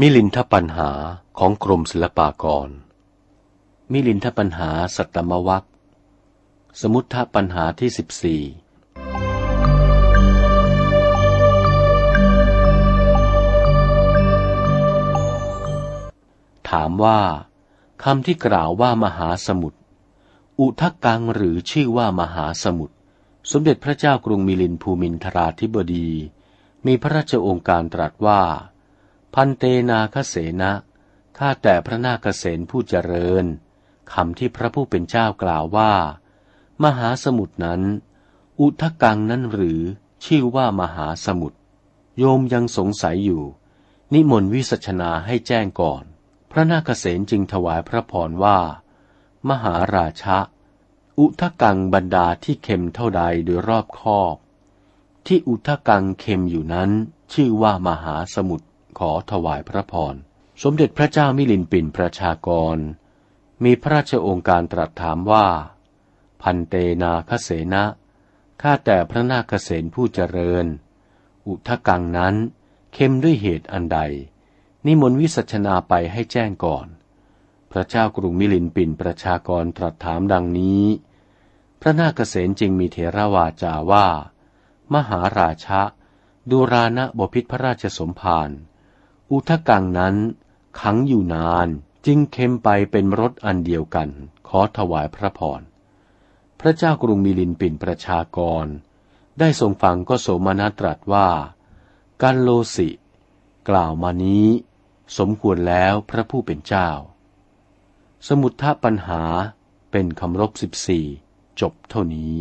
มิลินทปัญหาของกรมศิลปากร มิลินทปัญหาสัตมวัคสมุทธปัญหาที่สิบสี่ถามว่าคำที่กล่าวว่ามหาสมุทร อุทกังหรือชื่อว่ามหาสมุทรสมเด็จพระเจ้ากรุงมิลินภูมินทราธิบดี มีพระราชโองการตรัสว่า พันเตนาคเสนะข้าแต่พระนาคเสนผู้เจริญคำที่พระผู้เป็นเจ้ากล่าวว่า มหาสมุทรนั้น อุทกังนั้นหรือชื่อว่ามหาสมุทรโยมยังสงสัยอยู่ นิมนต์วิสัชนาให้แจ้งก่อน พระนาคเสนจึงถวายพระพรว่า มหาราชะ อุทกังบรรดาที่เค็มเท่าใดโดยรอบคอบ ที่อุทกังเค็มอยู่นั้น ชื่อว่ามหาสมุทรขอถวายพระพร สมเด็จพระเจ้ามิลินปินประชากร มีพระราชองค์การตรัสถามว่า พันเตนาคเสนะข้าแต่พระนาคเสนผู้เจริญ อุทกังนั้นเข้มด้วยเหตุอันใด นิมนต์วิสัชนาไปให้แจ้งก่อน ระเจ้ากรุงมิลินปินประชากรตรัสถามดังนี้ พระนาคเสนจึงมีเถรวาจาว่า มหาราชะดูรานะบพิษพระราชสมภารอุทกังนั้นขังอยู่นานจึงเค็มไปเป็นรสอันเดียวกัน ขอถวายพระพร พระเจ้ากรุงมิลินปินประชากร ได้ทรงฟังก็โสมนัตรัสว่า กันโลสิ กล่าวมานี้ สมควรแล้วพระผู้เป็นเจ้า สมุทธปัญหาเป็นคำรบสิบสี่จบเท่านี้